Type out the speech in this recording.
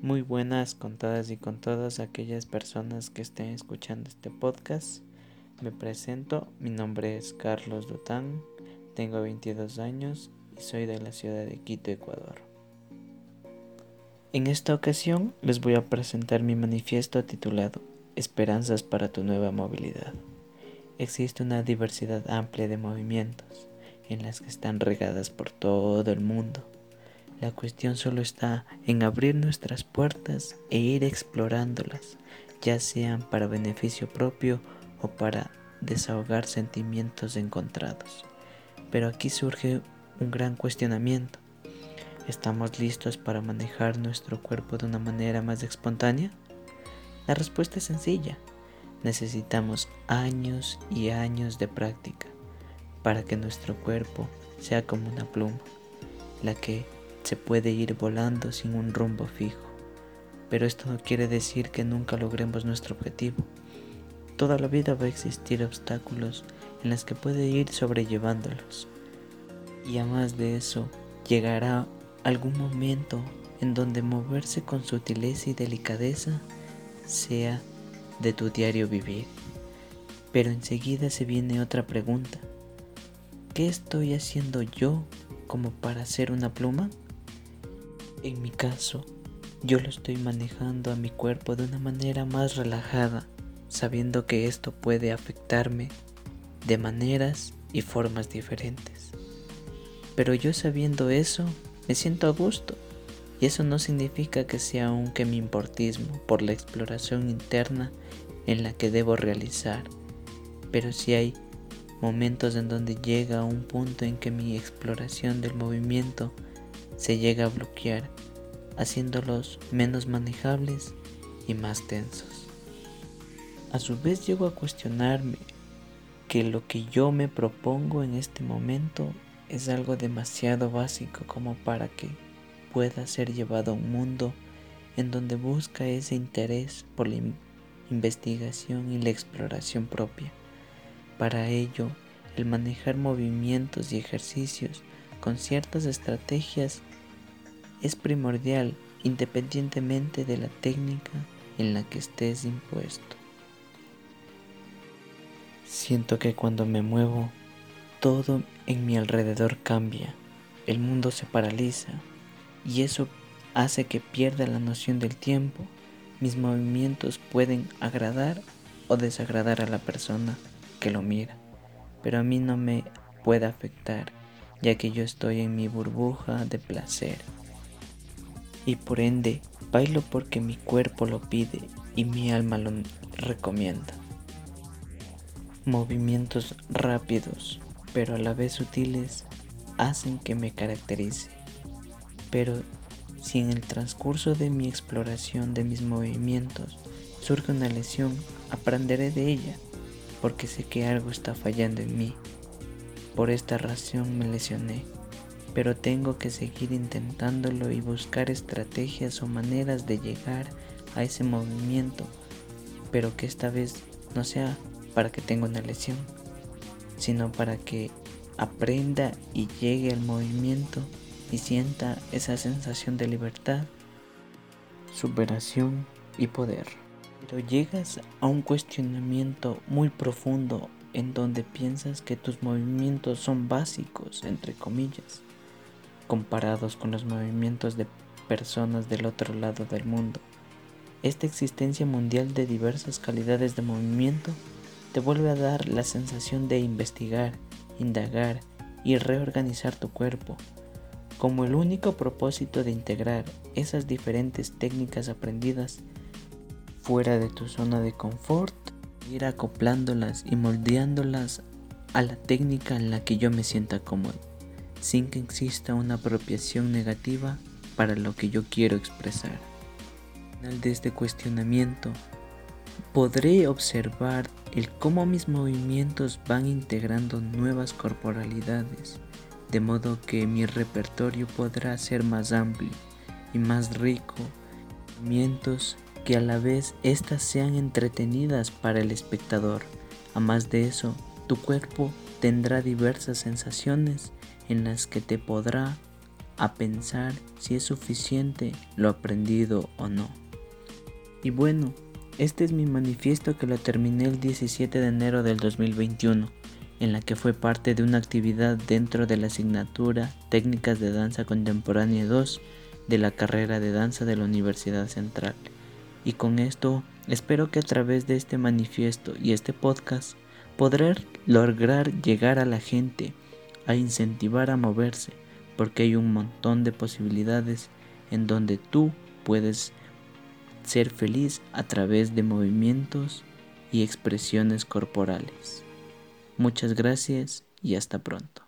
Muy buenas con todas y con todas aquellas personas que estén escuchando este podcast. Me presento, mi nombre es Carlos Dután, tengo 22 años y soy de la ciudad de Quito, Ecuador. En esta ocasión les voy a presentar mi manifiesto titulado Esperanzas para tu nueva movilidad. Existe una diversidad amplia de movimientos en las que están regadas por todo el mundo la cuestión solo está en abrir nuestras puertas e ir explorándolas, ya sean para beneficio propio o para desahogar sentimientos encontrados. Pero aquí surge un gran cuestionamiento. ¿Estamos listos para manejar nuestro cuerpo de una manera más espontánea? La respuesta es sencilla. Necesitamos años y años de práctica para que nuestro cuerpo sea como una pluma, la que se puede ir volando sin un rumbo fijo, pero esto no quiere decir que nunca logremos nuestro objetivo. Toda la vida va a existir obstáculos en los que puede ir sobrellevándolos. Y además de eso, llegará algún momento en donde moverse con sutileza y delicadeza sea de tu diario vivir. Pero enseguida se viene otra pregunta. ¿Qué estoy haciendo yo como para ser una pluma? En mi caso, yo lo estoy manejando a mi cuerpo de una manera más relajada, sabiendo que esto puede afectarme de maneras y formas diferentes. Pero yo sabiendo eso, me siento a gusto. Y eso no significa que sea un que mi importismo por la exploración interna en la que debo realizar. Pero si hay momentos en donde llega un punto en que mi exploración del movimiento se llega a bloquear, haciéndolos menos manejables y más tensos. A su vez llego a cuestionarme que lo que yo me propongo en este momento es algo demasiado básico como para que pueda ser llevado a un mundo en donde busca ese interés por la investigación y la exploración propia. Para ello, el manejar movimientos y ejercicios con ciertas estrategias es primordial independientemente de la técnica en la que estés impuesto. Siento que cuando me muevo, todo en mi alrededor cambia, el mundo se paraliza y eso hace que pierda la noción del tiempo. Mis movimientos pueden agradar o desagradar a la persona que lo mira, pero a mí no me puede afectar, ya que yo estoy en mi burbuja de placer y por ende bailo porque mi cuerpo lo pide y mi alma lo recomienda. Movimientos rápidos, pero a la vez sutiles, hacen que me caracterice. Pero si en el transcurso de mi exploración de mis movimientos surge una lesión, aprenderé de ella, porque sé que algo está fallando en mí. Por esta razón me lesioné pero tengo que seguir intentándolo y buscar estrategias o maneras de llegar a ese movimiento, pero que esta vez no sea para que tenga una lesión, sino para que aprenda y llegue al movimiento y sienta esa sensación de libertad, superación y poder. Pero llegas a un cuestionamiento muy profundo en donde piensas que tus movimientos son básicos, entre comillas, comparados con los movimientos de personas del otro lado del mundo. Esta existencia mundial de diversas calidades de movimiento te vuelve a dar la sensación de investigar, indagar y reorganizar tu cuerpo, como el único propósito de integrar esas diferentes técnicas aprendidas fuera de tu zona de confort, ir acoplándolas y moldeándolas a la técnica en la que yo me sienta cómodo sin que exista una apropiación negativa para lo que yo quiero expresar. Al final de este cuestionamiento, podré observar el cómo mis movimientos van integrando nuevas corporalidades, de modo que mi repertorio podrá ser más amplio y más rico, movimientos que a la vez éstas sean entretenidas para el espectador. A más de eso, tu cuerpo tendrá diversas sensaciones en las que te podrá a pensar si es suficiente lo aprendido o no. Y bueno, este es mi manifiesto que lo terminé el 17 de enero del 2021, en la que fue parte de una actividad dentro de la asignatura Técnicas de Danza Contemporánea 2 de la carrera de danza de la Universidad Central. Y con esto espero que a través de este manifiesto y este podcast podré lograr llegar a la gente, a incentivar a moverse, porque hay un montón de posibilidades en donde tú puedes ser feliz a través de movimientos y expresiones corporales. Muchas gracias y hasta pronto.